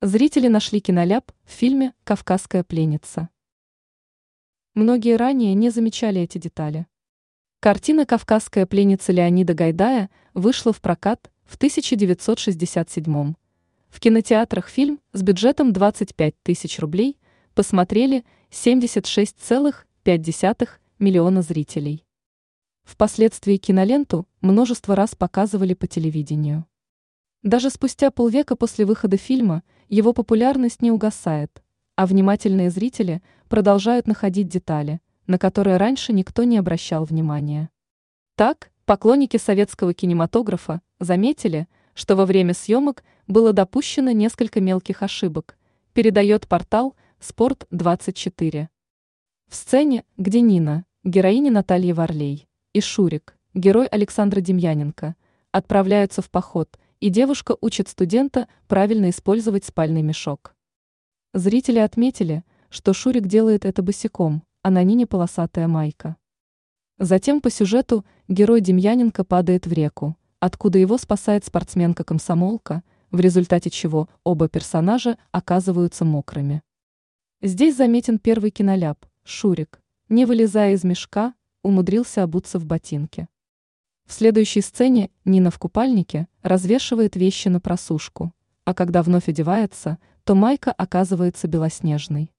Зрители нашли киноляп в фильме «Кавказская пленница». Многие ранее не замечали эти детали. Картина «Кавказская пленница» Леонида Гайдая вышла в прокат в 1967 В кинотеатрах фильм с бюджетом 25 тысяч рублей посмотрели 76,5 миллиона зрителей. Впоследствии киноленту множество раз показывали по телевидению. Даже спустя полвека после выхода фильма его популярность не угасает, а внимательные зрители продолжают находить детали, на которые раньше никто не обращал внимания. Так, поклонники советского кинематографа заметили, что во время съемок было допущено несколько мелких ошибок, передает портал «Спорт-24». В сцене, где Нина, героиня Натальи Варлей, и Шурик, герой Александра Демьяненко, отправляются в поход – и девушка учит студента правильно использовать спальный мешок. Зрители отметили, что Шурик делает это босиком, а на Нине полосатая майка. Затем по сюжету герой Демьяненко падает в реку, откуда его спасает спортсменка-комсомолка, в результате чего оба персонажа оказываются мокрыми. Здесь заметен первый киноляп, Шурик, не вылезая из мешка, умудрился обуться в ботинке. В следующей сцене Нина в купальнике развешивает вещи на просушку, а когда вновь одевается, то майка оказывается белоснежной.